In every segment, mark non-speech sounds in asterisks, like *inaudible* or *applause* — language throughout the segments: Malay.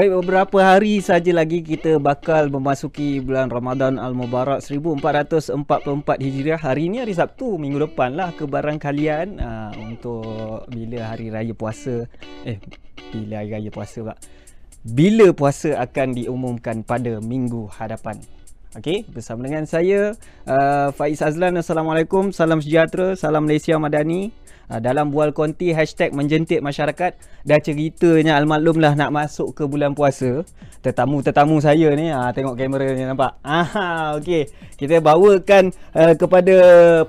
Baik beberapa hari saja lagi kita bakal memasuki bulan Ramadan Al-Mubarak 1444 Hijriah. Hari ini hari Sabtu, minggu depan lah kebarang kalian uh, untuk bila hari raya puasa. Eh, bila hari raya puasa pak. Bila puasa akan diumumkan pada minggu hadapan. Okey, bersama dengan saya uh, Faiz Azlan. Assalamualaikum, salam sejahtera, salam Malaysia Madani. Uh, dalam bual konti hashtag menjentik masyarakat dah ceritanya almaklum lah nak masuk ke bulan puasa. Tetamu-tetamu saya ni uh, tengok kamera ni nampak. Aha okey. Kita bawakan uh, kepada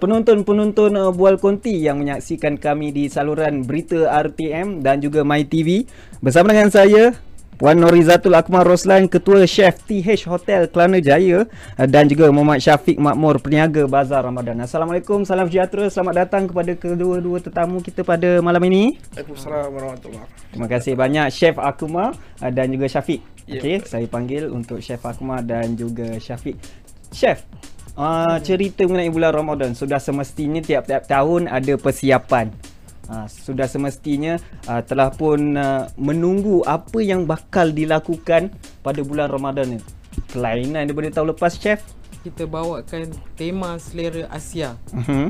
penonton-penonton uh, bual konti yang menyaksikan kami di saluran berita RTM dan juga My TV bersama dengan saya Wan Norizatul Akmal Roslan Ketua Chef TH Hotel Kelana Jaya eh, dan juga Muhammad Syafiq Makmur Peniaga Bazar Ramadan. Assalamualaikum, salam sejahtera. Selamat datang kepada kedua-dua tetamu kita pada malam ini. Waalaikumsalam warahmatullahi Terima kasih banyak Chef Akuma eh, dan juga Syafiq. Ya, Okey, saya panggil untuk Chef Akuma dan juga Syafiq. Chef, uh, cerita mengenai bulan Ramadan sudah semestinya tiap-tiap tahun ada persiapan. Ha, sudah semestinya uh, telah pun uh, menunggu apa yang bakal dilakukan pada bulan Ramadan ni. Kelainan daripada tahun lepas, Chef. kita bawakan tema selera Asia. Uh-huh.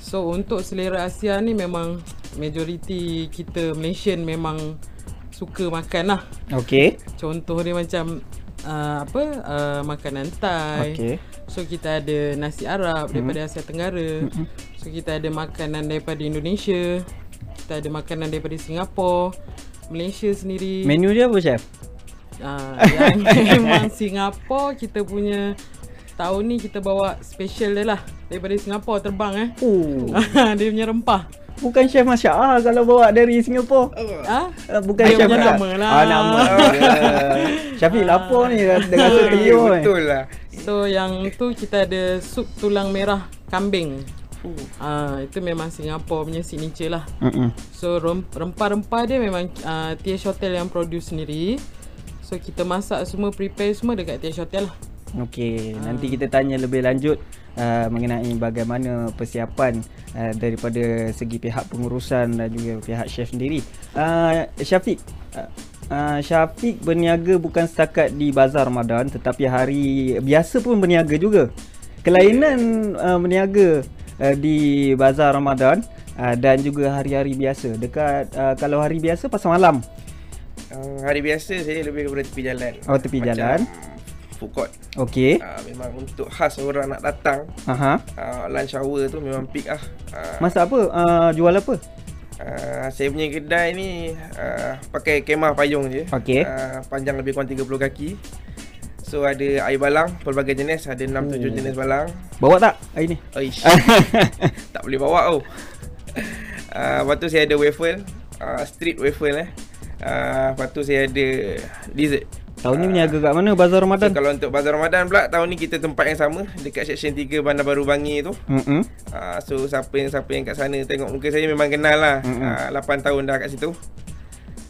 So untuk selera Asia ni memang majoriti kita Malaysian memang suka makan lah. Okey. Contoh dia macam uh, apa uh, makanan Thai. Okey. So kita ada nasi Arab daripada Asia Tenggara. So kita ada makanan daripada Indonesia. Kita ada makanan daripada Singapura. Malaysia sendiri. Menu dia apa, Chef? Ah, yang memang *laughs* Singapura kita punya tahun ni kita bawa special dia lah daripada Singapura terbang eh. Oh. *laughs* dia punya rempah. Bukan Chef Masya Allah kalau bawa dari Singapura. Ah? Uh, bukan Dia Chef punya Masya- nama lah. Ah, nama. *laughs* Syafiq lapar ni dengan rasa ni. Betul lah So yang tu kita ada sup tulang merah kambing. Ah itu memang Singapura punya signature lah. Mm-mm. So rem- rempah-rempah dia memang uh, TH Hotel yang produce sendiri. So kita masak semua prepare semua dekat TH Hotel lah. Okey, nanti kita tanya lebih lanjut uh, mengenai bagaimana persiapan uh, daripada segi pihak pengurusan dan juga pihak chef sendiri. Uh, Syafiq, uh, uh, Syafiq berniaga bukan setakat di bazar Ramadan tetapi hari biasa pun berniaga juga. Kelainan uh, berniaga uh, di bazar Ramadan uh, dan juga hari-hari biasa. Dekat uh, kalau hari biasa pasal malam. uh, Hari biasa saya lebih kepada tepi jalan Oh, tepi jalan. Food court Okey. uh, Memang untuk khas orang nak datang Aha. uh, Lunch hour tu memang peak lah uh, Masak apa? Uh, jual apa? uh, Saya punya kedai ni uh, Pakai kemah payung je Okey. uh, Panjang lebih kurang 30 kaki So ada air balang Pelbagai jenis. Ada 6-7 Oh. jenis balang. Bawa tak hari ni? Aish. *laughs* Tak boleh bawa tau. Uh, *laughs* Lepas tu saya ada waffle. Uh, Street waffle eh. Uh, Lepas tu saya ada Dessert. Tahun ni berniaga kat mana bazar So Ramadan? kalau untuk Bazar Ramadan pula Tahun ni kita tempat yang sama. Dekat Section 3 Bandar Baru Bangi tu. Mm-mm. uh, So siapa yang siapa yang kat sana Tengok muka saya memang kenal lah. Mm-mm. uh, 8 tahun dah kat situ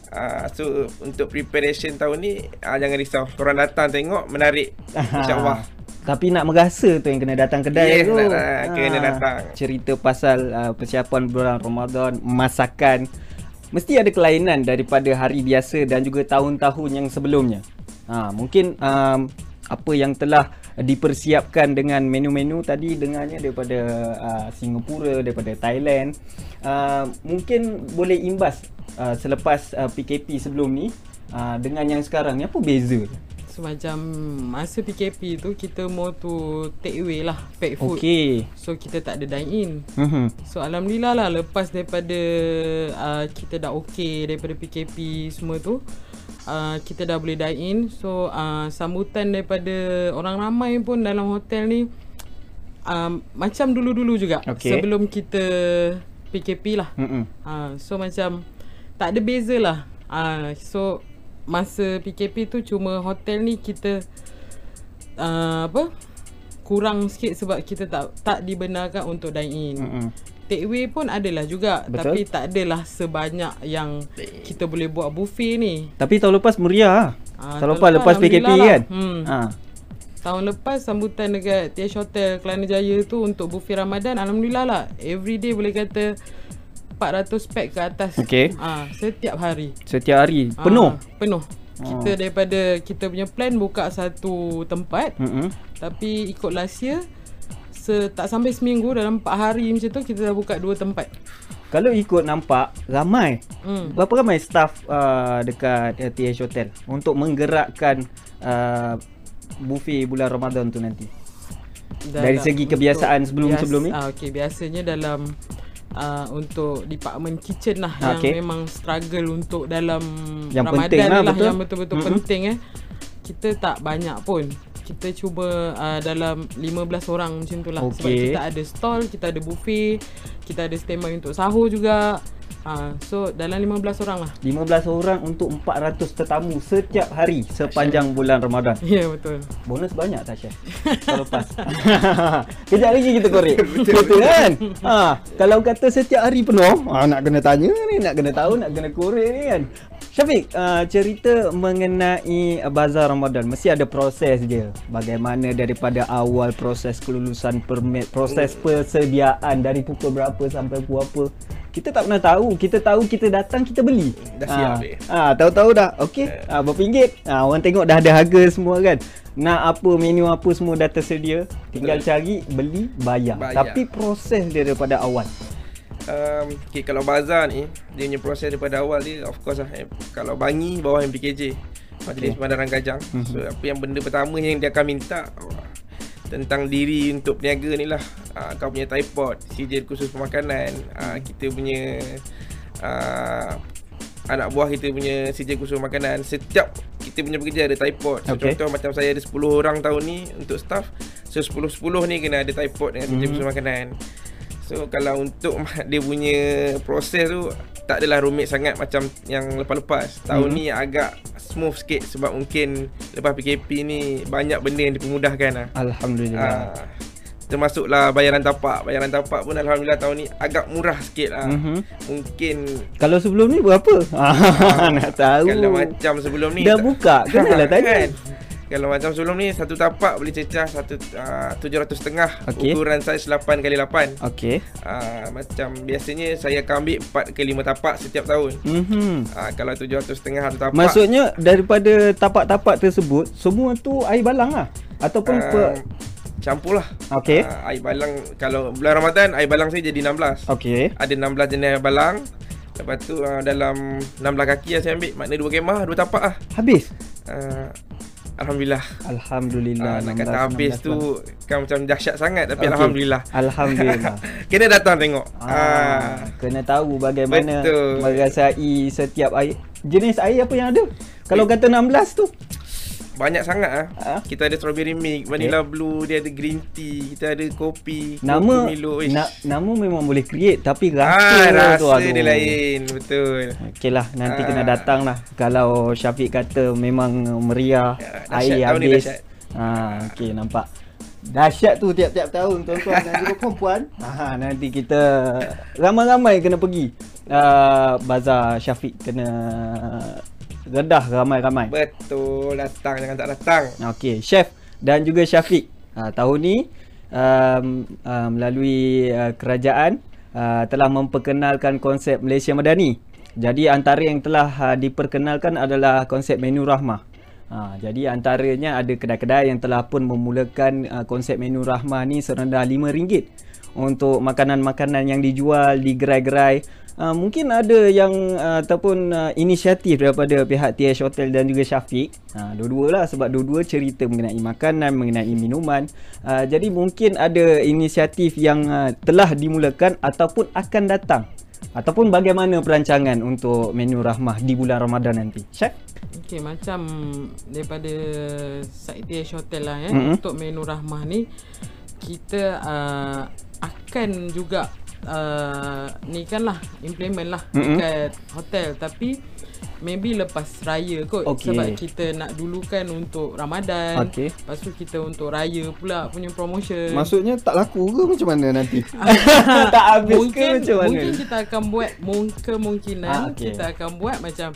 uh, So untuk preparation tahun ni uh, Jangan risau Korang datang tengok Menarik *laughs* InsyaAllah Tapi nak merasa tu yang kena datang kedai Yes, tu. nak- nak- kena datang. Cerita pasal uh, persiapan bulan Ramadan, masakan mesti ada kelainan daripada hari biasa dan juga tahun-tahun yang sebelumnya. Ha, mungkin um, apa yang telah dipersiapkan dengan menu-menu tadi dengarnya daripada uh, Singapura, daripada Thailand. Uh, mungkin boleh imbas uh, selepas uh, PKP sebelum ni uh, dengan yang sekarang ni apa beza? So macam masa PKP tu kita mau tu take away lah pack food. Okey. So kita tak ada dine in. Mhm. So alhamdulillah lah lepas daripada uh, kita dah okay daripada PKP semua tu uh, kita dah boleh dine in. So uh, sambutan daripada orang ramai pun dalam hotel ni um, macam dulu-dulu juga Okey. sebelum kita PKP lah. Uh, so macam tak ada beza lah. Uh, so masa PKP tu cuma hotel ni kita uh, apa kurang sikit sebab kita tak tak dibenarkan untuk dine in. Mm-mm. Take away pun adalah juga Betul. tapi tak adalah sebanyak yang kita boleh buat buffet ni. Tapi tahun lepas meriah. Ah, tahun lepas lepas PKP kan. lah. Hmm. Ha. Tahun lepas sambutan dekat TH Hotel Kelana Jaya tu untuk buffet Ramadan alhamdulillah lah. Every day boleh kata 400 pack ke atas. Okey. Ah, setiap hari. Setiap hari Ah, penuh. penuh. Kita daripada kita punya plan buka satu tempat Mm-mm. tapi ikut last year se, tak sampai seminggu dalam 4 hari macam tu kita dah buka dua tempat. Kalau ikut nampak ramai. Hmm. Berapa ramai staff uh, dekat uh, TH Hotel untuk menggerakkan uh, buffet bulan Ramadan tu nanti? Dari segi kebiasaan sebelum-sebelum ni? Ah, okay, biasanya dalam uh, untuk department kitchen lah Ah, yang okay. memang struggle untuk dalam Yang Ramadan penting lah, lah betul? yang betul-betul Mm-mm. penting eh. Kita tak banyak pun. Kita cuba uh, dalam 15 orang macam tu lah Sebab Okay. kita ada stall, kita ada buffet Kita ada standby untuk sahur juga uh, So dalam 15 orang lah 15 orang untuk 400 tetamu setiap hari sepanjang bulan Ramadan. Ya yeah, betul Bonus banyak tak Chef? *laughs* Kalau pas. *laughs* Kejap lagi kita korek. *laughs* Betul kan? Ha, kalau kata setiap hari penuh, ha, nak kena tanya ni, nak kena tahu, nak kena korek ni kan. Syafiq, uh, cerita mengenai bazar Ramadan mesti ada proses dia. Bagaimana daripada awal proses kelulusan permit, proses persediaan dari pukul berapa sampai pukul apa. Kita tak pernah tahu. Kita tahu kita datang kita beli. Dah siap, Ah, Dik. Ah, tahu-tahu dah. Okey. Ah, berapa ringgit? Ah, orang tengok dah ada harga semua kan. Nak apa menu apa semua dah tersedia. Tinggal Betul. cari, beli, bayar. Bayar. Tapi proses dia daripada awal. um, okay, kalau bazar ni dia punya proses daripada awal dia of course lah eh, kalau bangi bawah MPKJ Majlis Okay. Pemandaran Kajang Mhm. so apa yang benda pertama yang dia akan minta tentang diri untuk peniaga ni lah. Uh, kau punya tripod sijil khusus pemakanan. Uh, kita punya uh, anak buah kita punya sijil khusus makanan setiap kita punya pekerja ada tripod. So, Okay. contoh macam saya ada 10 orang tahun ni untuk staff. So 10-10 ni kena ada tripod dengan sijil Mhm. khusus makanan So kalau untuk *laughs* dia punya proses tu tak adalah rumit sangat macam yang lepas-lepas. Tahun Mhm. ni agak smooth sikit sebab mungkin lepas PKP ni banyak benda yang dipermudahkan lah. Alhamdulillah. Ah, termasuklah bayaran tapak. Bayaran tapak pun alhamdulillah tahun ni agak murah sikit lah. Mhm. Mungkin Kalau sebelum ni berapa? Ah, *laughs* nak tahu. kalau macam sebelum ni Dah tak- buka, kenalah *laughs* tanya. Kan? Kalau macam sebelum ni satu tapak boleh cecah satu uh, 700 setengah Okey. ukuran saiz 8 kali 8. Okey. Uh, macam biasanya saya akan ambil 4 ke 5 tapak setiap tahun. Mhm. Uh, kalau 700 setengah satu tapak. Maksudnya daripada tapak-tapak tersebut semua tu air balang lah ataupun uh, pe campur lah. Okey. Uh, air balang kalau bulan Ramadan air balang saya jadi 16. Okey. Ada 16 jenis air balang. Lepas tu uh, dalam 16 kaki lah saya ambil. Makna dua kemah, dua tapak lah. Habis. Uh, Alhamdulillah. Alhamdulillah. Uh, nak kata 16, habis 16 tu kan macam dahsyat sangat tapi Okey. Alhamdulillah. Alhamdulillah. *laughs* Kena datang tengok. Ah. Ah, kena tahu bagaimana Betul. merasai setiap air. Jenis air apa yang ada? Kalau kata 16 tu. Banyak sangat ah. Ah. Kita ada strawberry milk, vanilla blue, dia ada green tea, kita ada kopi, Nama Milo. na, nama memang boleh create tapi ah, rasa tu rasa aduh. dia lain, betul. Okey lah nanti Ah. kena datang lah Kalau Syafiq kata memang meriah Ya. Air habis ha, Okey nampak Dahsyat tu tiap-tiap tahun tuan-tuan dan juga perempuan ha, Nanti kita ramai-ramai kena pergi uh, Bazar Syafiq kena redah ramai-ramai Betul, datang jangan tak datang. Okey, Chef dan juga Syafiq. Ha, tahun ni um, uh, melalui uh, kerajaan uh, telah memperkenalkan konsep Malaysia Madani. Jadi antara yang telah uh, diperkenalkan adalah konsep menu rahmah. Ha, jadi antaranya ada kedai-kedai yang telah pun memulakan uh, konsep menu rahmah ni serendah RM5 untuk makanan-makanan yang dijual di gerai-gerai. Uh, mungkin ada yang uh, ataupun uh, inisiatif daripada pihak TH Hotel dan juga Syafiq. Uh, dua-dua lah sebab dua-dua cerita mengenai makanan, mengenai minuman. Uh, jadi mungkin ada inisiatif yang uh, telah dimulakan ataupun akan datang. Ataupun bagaimana perancangan untuk menu rahmah di bulan Ramadan nanti. Syaf? Okay macam daripada site TH Hotel lah eh Mhm. mm-hmm. untuk menu rahmah ni kita uh, akan juga uh, ni kan lah implement lah Mhm. mm-hmm. dekat hotel tapi maybe lepas raya kot Okey. sebab kita nak dulukan untuk Ramadan Okey. lepas tu kita untuk raya pula punya promotion Maksudnya tak laku ke macam mana nanti? *laughs* tak habis mungkin, ke macam mana? Mungkin kita akan buat mung- kemungkinan Ah, okay. kita akan buat macam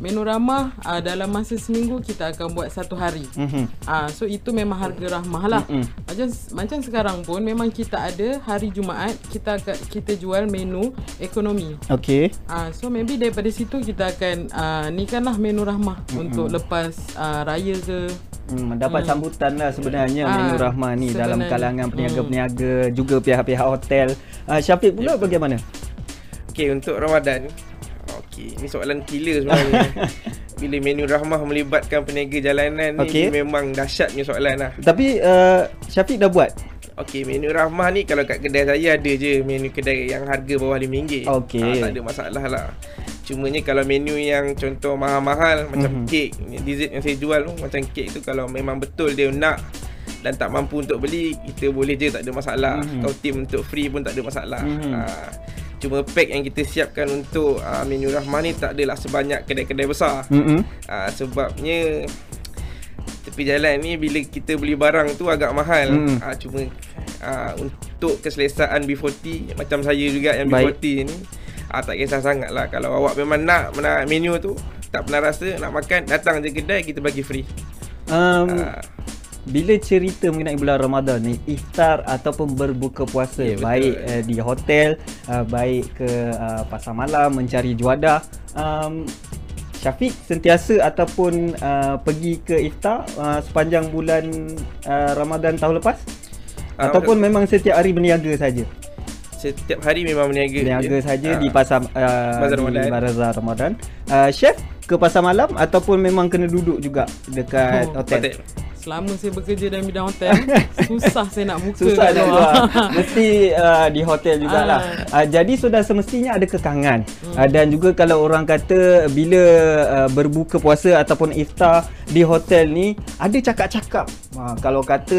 menu ramah uh, dalam masa seminggu kita akan buat satu hari. Mhm. Ah, so itu memang harga rahmah lah. Mm-mm. Macam macam sekarang pun memang kita ada hari Jumaat kita akan kita jual menu ekonomi. Okey. Ah, so maybe daripada situ kita akan uh, ni kan lah menu rahmah mm-hmm. untuk lepas uh, raya ke. Hmm, mendapat sambutan lah sebenarnya Ah, menu rahmah ni dalam sebenarnya. kalangan peniaga-peniaga juga pihak-pihak hotel. Uh, Syafiq pula bagaimana? Okey untuk Ramadan. Okey, ni soalan killer sebenarnya. *laughs* Bila menu rahmah melibatkan peniaga jalanan ni Okey. dia memang dahsyatnya soalan lah. Tapi uh, Syafiq dah buat. Okey, menu rahmah ni kalau kat kedai saya ada je menu kedai yang harga bawah RM5. Okey. Ah, tak ada masalah lah. Cumanya kalau menu yang contoh mahal-mahal macam Mhm. kek, dessert yang saya jual tu macam kek tu kalau memang betul dia nak dan tak mampu untuk beli, kita boleh je tak ada masalah. Mhm. Kau tim untuk free pun tak ada masalah. Mhm. Ah, cuma pack yang kita siapkan untuk ah, menu rahmah ni tak adalah sebanyak kedai-kedai besar. Hmm. Ah, sebabnya tepi jalan ni bila kita beli barang tu agak mahal. Hmm. Ah, cuma ah, untuk keselesaan B40 macam saya juga yang Baik. B40 ni ah, tak kisah sangat lah kalau awak memang nak nak menu tu tak pernah rasa nak makan datang je kedai kita bagi free. Um, Ah, bila cerita mengenai bulan Ramadan ni iftar ataupun berbuka puasa Ya, betul. baik uh, di hotel uh, baik ke uh, pasar malam mencari juadah um, Syafiq sentiasa ataupun uh, pergi ke iftar uh, sepanjang bulan uh, Ramadan tahun lepas Ah, ataupun memang setiap hari berniaga saja setiap hari memang berniaga. berniaga je. saja Ah, di pasar uh, Bazar di Ramadan. bazar Ramadan uh, chef ke pasar malam ataupun memang kena duduk juga dekat Oh, hotel hotel. Selama saya bekerja dalam bidang hotel, *laughs* susah saya nak buka Susah nak keluar. *laughs* Mesti uh, di hotel jugalah. Uh, Jadi sudah semestinya ada kekangan. Hmm. uh, Dan juga kalau orang kata Bila uh, berbuka puasa Ataupun iftar Di hotel ni Ada cakap-cakap. Uh, Kalau kata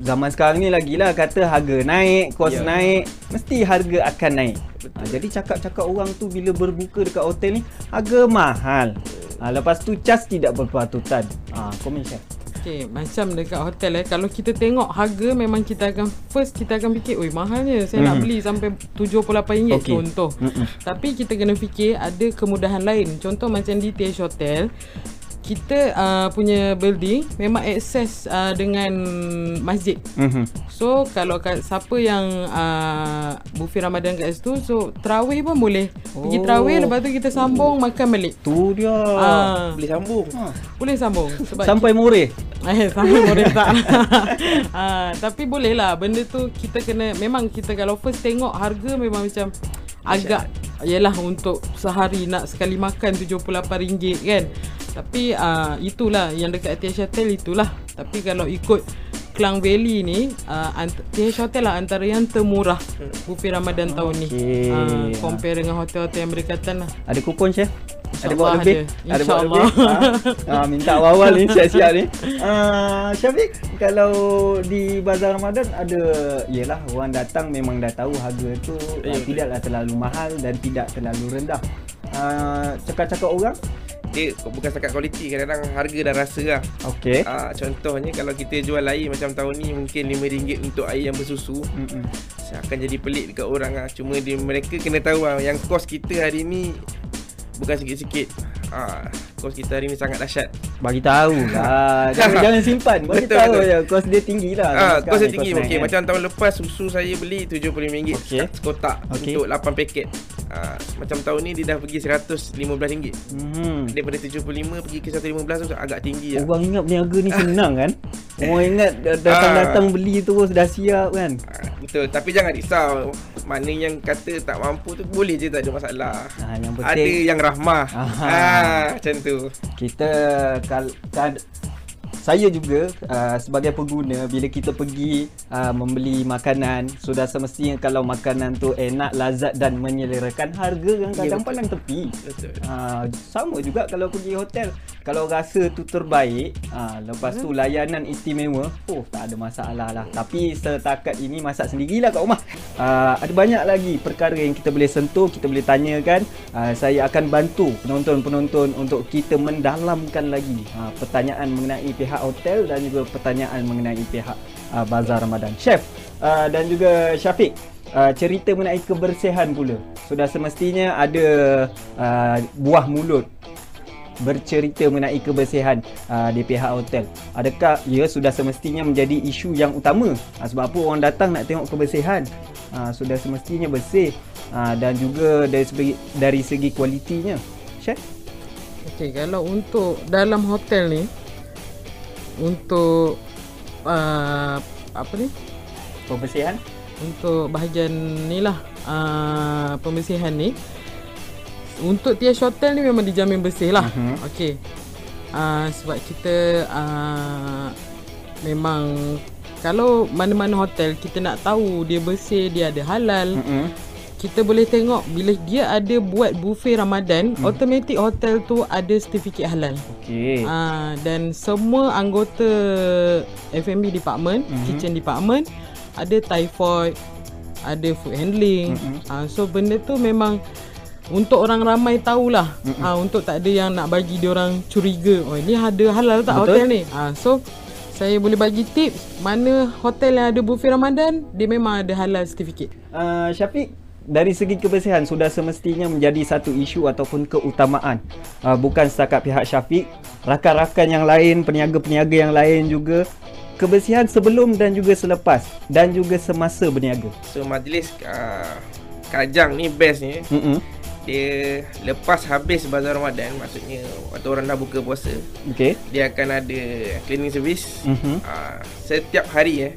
Zaman sekarang ni lagi lah Kata harga naik Kos Ya. naik Mesti harga akan naik. Betul. uh, Jadi cakap-cakap orang tu Bila berbuka dekat hotel ni Harga mahal. Uh, Lepas tu cas tidak berpatutan. Uh, Komen chef Okay, macam dekat hotel eh Kalau kita tengok harga Memang kita akan First kita akan fikir Oi mahalnya Saya nak Mhm. beli sampai RM78 Okey. contoh Mm-mm. Tapi kita kena fikir Ada kemudahan lain Contoh macam di TH Hotel Kita uh, punya building Memang akses uh, dengan masjid Mhm. So kalau kat, siapa yang uh, buffet Ramadan kat situ So terawih pun boleh Pergi Oh. terawih Lepas tu kita sambung makan balik Tu dia Ah, Boleh sambung. Ha. Boleh sambung Sebab Sampai Moreh *laughs* Eh, sama boleh tak *laughs* ah, Tapi boleh lah Benda tu kita kena Memang kita kalau first tengok Harga memang macam Agak Yelah untuk sehari nak sekali makan RM78 kan? Tapi ah, itulah Yang dekat TH Hotel itulah. Tapi kalau ikut Klang Valley ni uh, ant- TH Hotel lah antara yang termurah Buffet Ramadan tahun ni. Ah, Compare dengan hotel-hotel yang berdekatan lah Ada kupon chef? Ada buat lebih? ada. Ada buat lebih? ha? ha, minta awal-awal ni siap-siap ni. Uh, *laughs* Syafiq, kalau di Bazar Ramadan ada Yelah orang datang memang dah tahu harga tu uh, Ya, tidaklah terlalu mahal dan tidak terlalu rendah. Uh, cakap-cakap orang? Dia bukan setakat kualiti kadang-kadang harga dah rasa lah. Okey. Ah, contohnya kalau kita jual air macam tahun ni mungkin RM5 untuk air yang bersusu Mm-mm. akan jadi pelik dekat orang ah. Cuma dia mereka kena tahu ah yang kos kita hari ni bukan sikit-sikit. Ah, kos kita hari ni sangat dahsyat. Bagi tahu lah. *laughs* jangan, jangan simpan. Bagi Betul, tahu betul. je kos dia tinggi lah. Ah, kos dia tinggi. Okey, kan. macam tahun lepas susu saya beli RM75 Okey. sekotak Okey. untuk 8 paket. Ah, macam tahun ni dia dah pergi RM115. Hmm. Daripada 75 pergi ke 115 tu agak tinggi lah. Orang ingat berniaga ni senang kan? *laughs* Orang ingat da- datang-datang Ah. beli terus dah siap kan? Ah, betul, tapi jangan risau. Mana yang kata tak mampu tu boleh je tak ada masalah. Ah, yang Ada penting yang rahmah. Ah, macam tu. kita kal, kal, saya juga uh, sebagai pengguna bila kita pergi uh, membeli makanan sudah semestinya kalau makanan tu enak lazat dan menyelerakan harga kan kadang betul. pandang tepi. Betul. Uh, sama juga kalau pergi hotel. Kalau rasa tu terbaik uh, lepas tu layanan istimewa oh tak ada masalah lah. Tapi setakat ini masak sendirilah kat rumah. Uh, ada banyak lagi perkara yang kita boleh sentuh kita boleh tanyakan. Uh, saya akan bantu penonton-penonton untuk kita mendalamkan lagi uh, pertanyaan mengenai pihak hotel dan juga pertanyaan mengenai pihak uh, bazar Ramadan chef uh, dan juga Syafiq Uh, cerita mengenai kebersihan pula Sudah semestinya ada uh, buah mulut bercerita mengenai kebersihan uh, di pihak hotel. Adakah ia sudah semestinya menjadi isu yang utama? Uh, sebab apa orang datang nak tengok kebersihan? Uh, sudah semestinya bersih uh, dan juga dari segi dari segi kualitinya. Syed? Okey, kalau untuk dalam hotel ni untuk uh, apa ni? Pembersihan? Untuk bahagian ni lah uh, pembersihan ni untuk tias hotel ni memang dijamin bersih lah. Mhm. Okey. Uh, sebab kita uh, memang kalau mana-mana hotel kita nak tahu dia bersih, dia ada halal. Mm-hmm. Kita boleh tengok bila dia ada buat buffet Ramadan, Hmm. automatik hotel tu ada sertifikat halal. Okey. Ah dan semua anggota F&B department, mm-hmm. kitchen department ada typhoid, ada food handling. Mm-hmm. Ah so benda tu memang untuk orang ramai tahulah. Mm-hmm. Ah untuk tak ada yang nak bagi dia orang curiga. Oh ini ada halal tak Betul. hotel ni? Ah so saya boleh bagi tips mana hotel yang ada buffet Ramadan dia memang ada halal certificate. Uh, Syafiq, dari segi kebersihan sudah semestinya menjadi satu isu ataupun keutamaan. Uh, bukan setakat pihak Syafiq, rakan-rakan yang lain, peniaga-peniaga yang lain juga kebersihan sebelum dan juga selepas dan juga semasa berniaga. So majlis uh, Kajang ni best ni Mm-mm. Dia lepas habis bazar Ramadan Maksudnya waktu orang dah buka puasa Okey. Dia akan ada cleaning service Mhm. uh, Setiap hari eh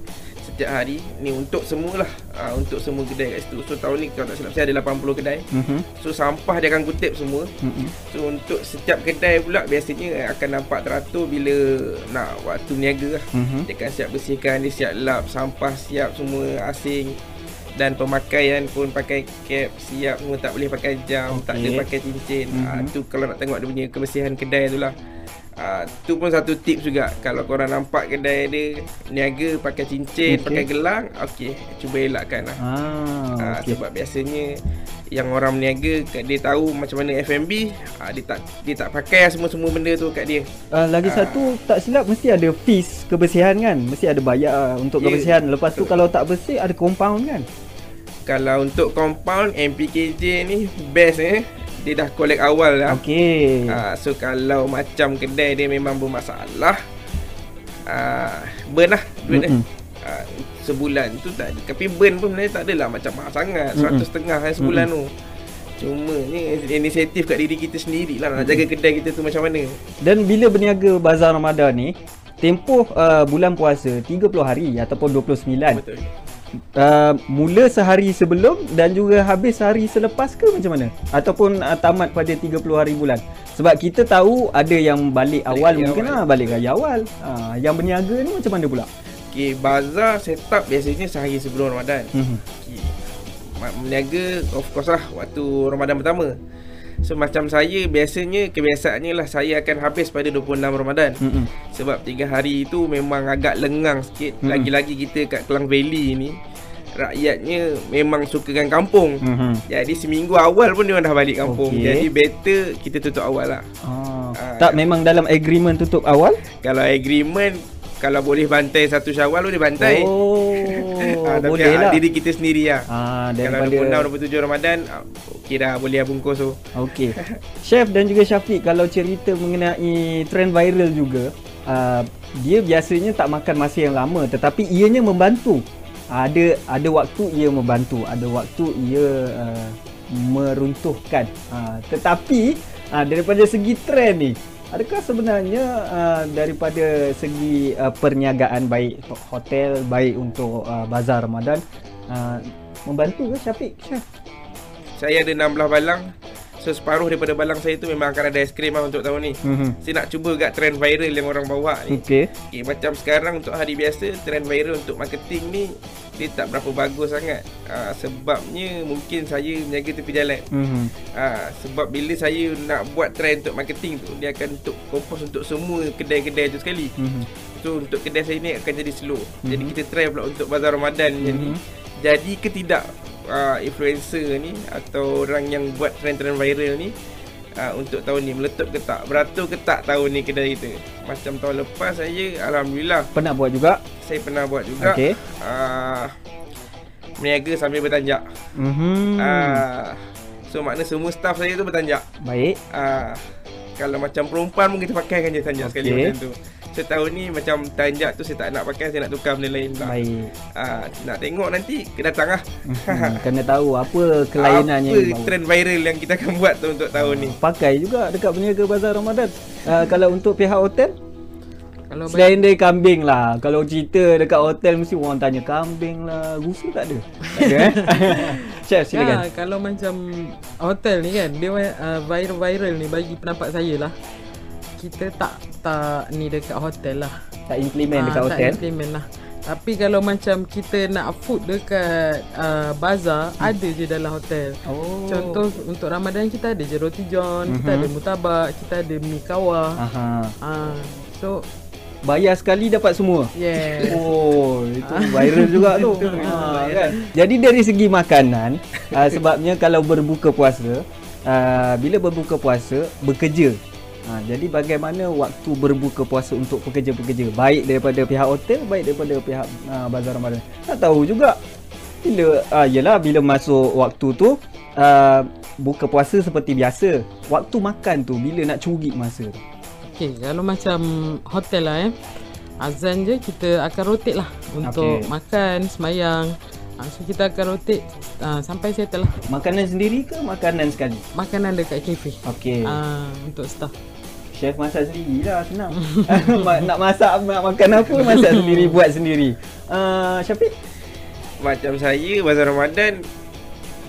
Setiap hari Ni untuk semualah uh, Untuk semua kedai kat situ So tahun ni kalau tak silap saya ada 80 kedai Mhm. So sampah dia akan kutip semua Mm-mm. So untuk setiap kedai pula Biasanya akan nampak teratur Bila nak waktu niaga lah Mhm. Dia akan siap bersihkan Dia siap lap Sampah siap semua asing dan pemakaian pun pakai cap siap semua tak boleh pakai jam okay. tak ada pakai cincin Mhm. mm-hmm. tu kalau nak tengok dia punya kebersihan kedai tu lah Uh, tu pun satu tips juga Kalau korang nampak kedai dia Niaga pakai cincin Okey. okay. Pakai gelang Okay Cuba elakkan lah Ah, Ah, okey. sebab biasanya yang orang berniaga kat dia tahu macam mana F&B ah, dia tak dia tak pakai semua-semua benda tu kat dia. Uh, lagi Ah. satu tak silap mesti ada fees kebersihan kan mesti ada bayar untuk Ya, kebersihan lepas tu betul. kalau tak bersih ada compound kan Kalau untuk compound MPKJ ni best eh. Dia dah collect awal lah. okey Ah, so kalau macam kedai dia memang bermasalah ah, burn lah duit dia. Ah, sebulan tu tak tapi burn pun sebenarnya tak adalah macam mahal sangat. 100 setengah kan sebulan tu. Cuma ni inisiatif kat diri kita sendiri lah nak jaga kedai kita tu macam mana. Dan bila berniaga bazar Ramadan ni tempoh uh, bulan puasa 30 hari ataupun 29 Betul. Uh, mula sehari sebelum dan juga habis sehari selepas ke macam mana ataupun uh, tamat pada 30 hari bulan sebab kita tahu ada yang balik awal mungkin awal. lah balik raya awal uh, yang berniaga ni macam mana pula Okay, bazar set up biasanya sehari sebelum Ramadan. Mhm. Okay. Meniaga of course lah waktu Ramadan pertama. So macam saya biasanya kebiasaannya lah saya akan habis pada 26 Ramadan. Mhm. Sebab 3 hari tu memang agak lengang sikit. Mm-mm. Lagi-lagi kita kat Kelang Valley ni rakyatnya memang sukakan kampung. Mhm. Jadi seminggu awal pun dia dah balik kampung. Okey. Jadi better kita tutup awal lah. Ah, Ah, tak memang dalam agreement tutup awal Kalau agreement kalau boleh bantai satu syawal boleh bantai. oh Ah, tapi boleh ah, lah diri kita sendiri lah. ah Kalau daripada 26 27 Ramadan okey dah boleh lah bungkus tu. Okey. Chef dan juga Syafiq kalau cerita mengenai trend viral juga, uh, dia biasanya tak makan masa yang lama tetapi ianya membantu. Uh, ada ada waktu ia membantu, ada waktu ia uh, meruntuhkan. Uh, tetapi uh, daripada segi trend ni, adakah sebenarnya uh, daripada segi uh, perniagaan baik hotel, baik untuk uh, bazar Ramadan uh, membantu ke Syafiq? Saya ada 16 balang. So separuh daripada balang saya tu memang akan ada aiskrim lah untuk tahun ni. Mhm. Saya nak cuba kat trend viral yang orang bawa ni. Okey. Okay, macam sekarang untuk hari biasa trend viral untuk marketing ni dia tak berapa bagus sangat. Uh, sebabnya mungkin saya menjaga tepi jalan. Mhm. Ah, sebab bila saya nak buat trend untuk marketing tu dia akan untuk kompos untuk semua kedai-kedai tu sekali. Mhm. So untuk kedai saya ni akan jadi slow. Mm-hmm. Jadi Mhm. kita try pula untuk bazar Ramadan mm-hmm. ni. Mhm. Jadi ke tidak uh, influencer ni atau orang yang buat trend-trend viral ni uh, untuk tahun ni meletup ke tak? Beratur ke tak tahun ni kedai kita? Macam tahun lepas saya alhamdulillah Pernah buat juga. saya pernah buat juga. Okey. Uh, meniaga sambil bertanjak. Mhm. Uh, so makna semua staff saya tu bertanjak. Baik. Ah, Kalau macam perempuan pun kita pakai kan je tanjak sekali Okey. macam tu. Setahun ni macam tanjak tu saya tak nak pakai, saya nak tukar benda lain pula. Baik. Ah, nak tengok nanti kena datang lah. Hmm, kena tahu apa kelainannya Apa yang baru. trend viral yang kita akan buat tu untuk tahun ni. Pakai juga dekat peniaga bazar Ramadan. Uh, kalau untuk pihak hotel Kalau Selain dari kambing lah Kalau cerita dekat hotel Mesti orang tanya kambing lah Rusa tak ada Tak ada eh *laughs* Chef silakan Ya, kalau macam hotel ni kan dia uh, viral-viral ni bagi pendapat saya lah. Kita tak tak ni dekat hotel lah. Tak implement dekat Ah, hotel Tak implement lah. Tapi kalau macam kita nak food dekat uh, bazar, hmm. ada je dalam hotel. Oh Contoh untuk Ramadan kita ada je roti john, kita Mhm. ada mutabak, kita ada mi kawah. Aha. Ah, so Bayar sekali dapat semua yeah. *laughs* Oh, itu viral juga tu. *laughs* ha, kan? Jadi dari segi makanan, uh, *laughs* sebabnya kalau berbuka puasa, uh, bila berbuka puasa bekerja. Ha, jadi bagaimana waktu berbuka puasa untuk pekerja-pekerja baik daripada pihak hotel baik daripada pihak uh, bazar Ramadan. Tak tahu juga bila uh, yalah bila masuk waktu tu uh, buka puasa seperti biasa. Waktu makan tu bila nak curi masa tu. Okay, kalau macam hotel lah eh. Azan je kita akan rotate lah untuk Okey. makan, semayang. Ah, so kita akan rotate ah, sampai settle lah. Makanan sendiri ke makanan sekali? Makanan dekat kafe. Okey. Ah, untuk staff. Chef masak sendiri lah senang *laughs* *laughs* Nak masak nak makan apa Masak sendiri *laughs* Buat sendiri uh, Syafiq Macam saya bazar Ramadan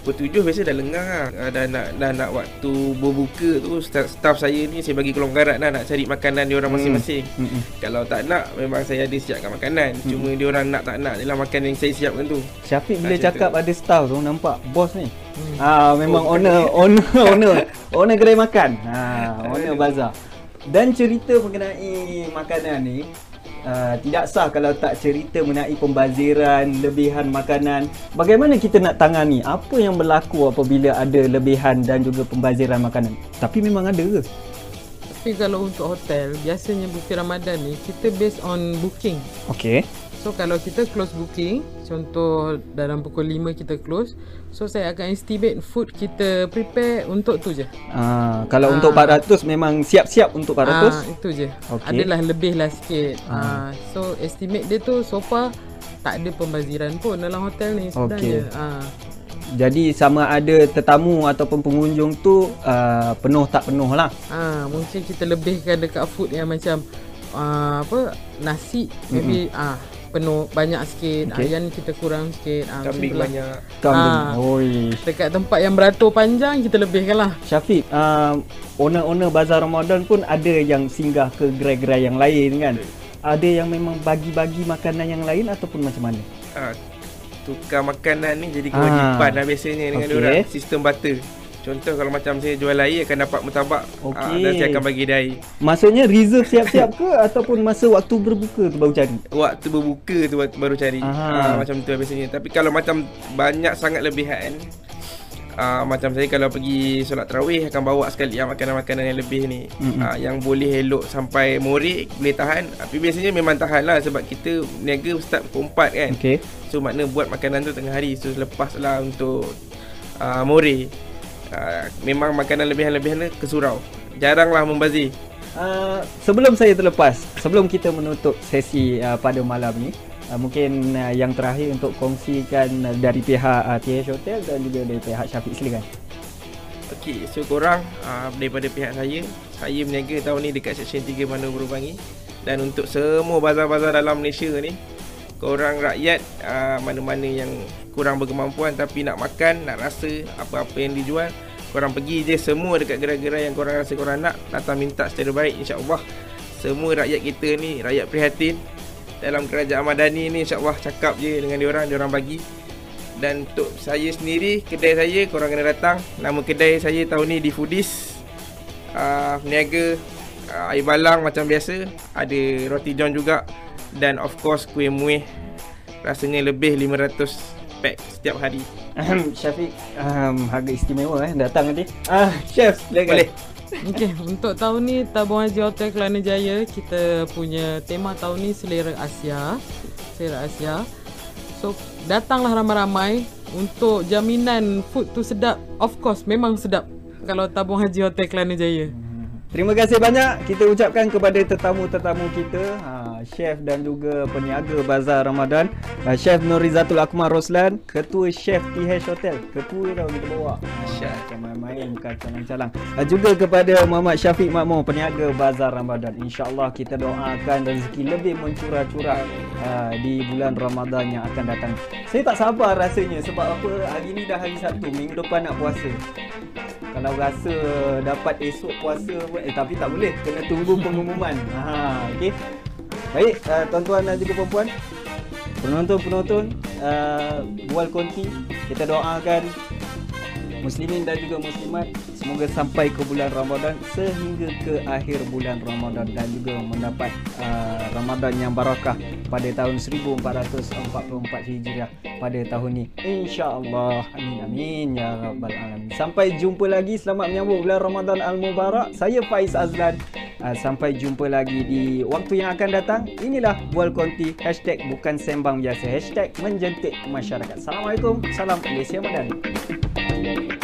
Pukul tujuh biasa dah lenggang lah Ah, Dah nak, dah nak waktu berbuka tu staff, staff saya ni saya bagi kelonggaran lah Nak cari makanan dia orang Hmm. masing-masing Mm-mm. Kalau tak nak memang saya ada siapkan makanan Hmm. Cuma dia orang nak tak nak je lah makanan yang saya siapkan tu Syafiq bila Macam cakap tu. ada staff tu Nampak bos ni Hmm. Ah Memang Oh, owner *laughs* Owner Owner Owner kedai makan ah, Owner bazar Dan cerita mengenai makanan ni Uh, tidak sah kalau tak cerita mengenai pembaziran, lebihan makanan. Bagaimana kita nak tangani? Apa yang berlaku apabila ada lebihan dan juga pembaziran makanan? Tapi memang ada ke? Tapi kalau untuk hotel, biasanya buffet Ramadan ni kita based on booking. Okey. So kalau kita close booking, contoh dalam pukul 5 kita close, so saya akan estimate food kita prepare untuk tu je. Ah, kalau Ah. untuk 400 memang siap-siap untuk 400. Ah, itu je. Okey. Adalah lebih lah sikit. Ah. Ah. so estimate dia tu so far tak ada pembaziran pun dalam hotel ni sebenarnya. Ah. Jadi sama ada tetamu ataupun pengunjung tu uh, penuh tak penuh lah. Ah, mungkin kita lebihkan dekat food yang macam ah, apa nasi maybe ah penuh banyak sikit. Okay. Ayam kita kurang sikit. Ah, Kambing lah. banyak Kambing. Ah. Oi. Dekat tempat yang beratur panjang kita lebihkan lah. Syafiq, uh, owner-owner bazar Ramadan pun ada yang singgah ke gerai-gerai yang lain kan? Ada yang memang bagi-bagi makanan yang lain ataupun macam mana? ah, Tukar makanan ni jadi Ah. kewajipan lah biasanya dengan okay. orang Sistem butter Contoh kalau macam saya jual air akan dapat mutabak ah, Okey. Dan saya akan bagi dia air Maksudnya reserve siap-siap ke *laughs* ataupun masa waktu berbuka tu baru cari? Waktu berbuka tu baru cari Aha. ah, Macam tu lah biasanya Tapi kalau macam banyak sangat lebihan ah, Macam saya kalau pergi solat tarawih Akan bawa sekali yang makanan-makanan yang lebih ni Mm-mm. ah, Yang boleh elok sampai morik Boleh tahan Tapi biasanya memang tahan lah Sebab kita niaga start pukul 4 kan Okey. So makna buat makanan tu tengah hari So lepas lah untuk uh, more uh, Memang makanan lebihan-lebihan tu ke surau Jaranglah membazir Uh, sebelum saya terlepas, sebelum kita menutup sesi uh, pada malam ni, uh, mungkin uh, yang terakhir untuk kongsikan uh, dari pihak uh, TH Hotel dan juga dari pihak Syafiq silakan. Okey, so korang uh, daripada pihak saya Saya berniaga tahun ni dekat Seksyen 3 Mana Berubangi. Dan untuk semua bazar-bazar dalam Malaysia ni Korang rakyat uh, mana-mana yang kurang berkemampuan Tapi nak makan, nak rasa apa-apa yang dijual Korang pergi je semua dekat gerai-gerai yang korang rasa korang nak Datang minta secara baik insyaAllah Semua rakyat kita ni, rakyat prihatin Dalam kerajaan Madani ni insyaAllah cakap je dengan diorang, diorang bagi dan untuk saya sendiri, kedai saya korang kena datang. Nama kedai saya tahun ni di Foodies. Uh, niaga uh, air balang macam biasa. Ada roti john juga. Dan of course kuih muih. Rasanya lebih 500 pack setiap hari. Syafiq, um, harga istimewa eh datang nanti. Ah, chef silakan. Boleh. Okey, untuk tahun ni Tabung Haji Hotel Kelana Jaya kita punya tema tahun ni Selera Asia. Selera Asia. So, datanglah ramai-ramai untuk jaminan food tu sedap. Of course, memang sedap kalau Tabung Haji Hotel Kelana Jaya. Terima kasih banyak kita ucapkan kepada tetamu-tetamu kita, ha, chef dan juga peniaga Bazar Ramadan, ha, Chef Nurizatul Akmal Roslan, Ketua Chef TH Hotel. Ketua tau kita bawa. Macam main-main bukan calang-calang. Ha, juga kepada Muhammad Syafiq Makmur, peniaga Bazar Ramadan. InsyaAllah kita doakan rezeki lebih mencurah-curah ha, di bulan Ramadan yang akan datang. Saya tak sabar rasanya sebab apa hari ni dah hari Sabtu, minggu depan nak puasa. Kalau rasa dapat esok puasa eh tapi tak boleh kena tunggu pengumuman. Ha okey. Baik uh, tuan-tuan dan juga puan-puan. Penonton-penonton uh, bual konti kita doakan muslimin dan juga muslimat semoga sampai ke bulan Ramadan sehingga ke akhir bulan Ramadan dan juga mendapat uh, Ramadan yang barakah pada tahun 1444 Hijriah pada tahun ini insya-Allah. Amin amin ya rabbal alamin. Sampai jumpa lagi. Selamat menyambut bulan Ramadan al mubarak saya Faiz Azlan. Uh, sampai jumpa lagi di waktu yang akan datang. Inilah bual konti. Hashtag bukan sembang biasa. Hashtag menjentik masyarakat. Assalamualaikum. Salam Malaysia Ramadan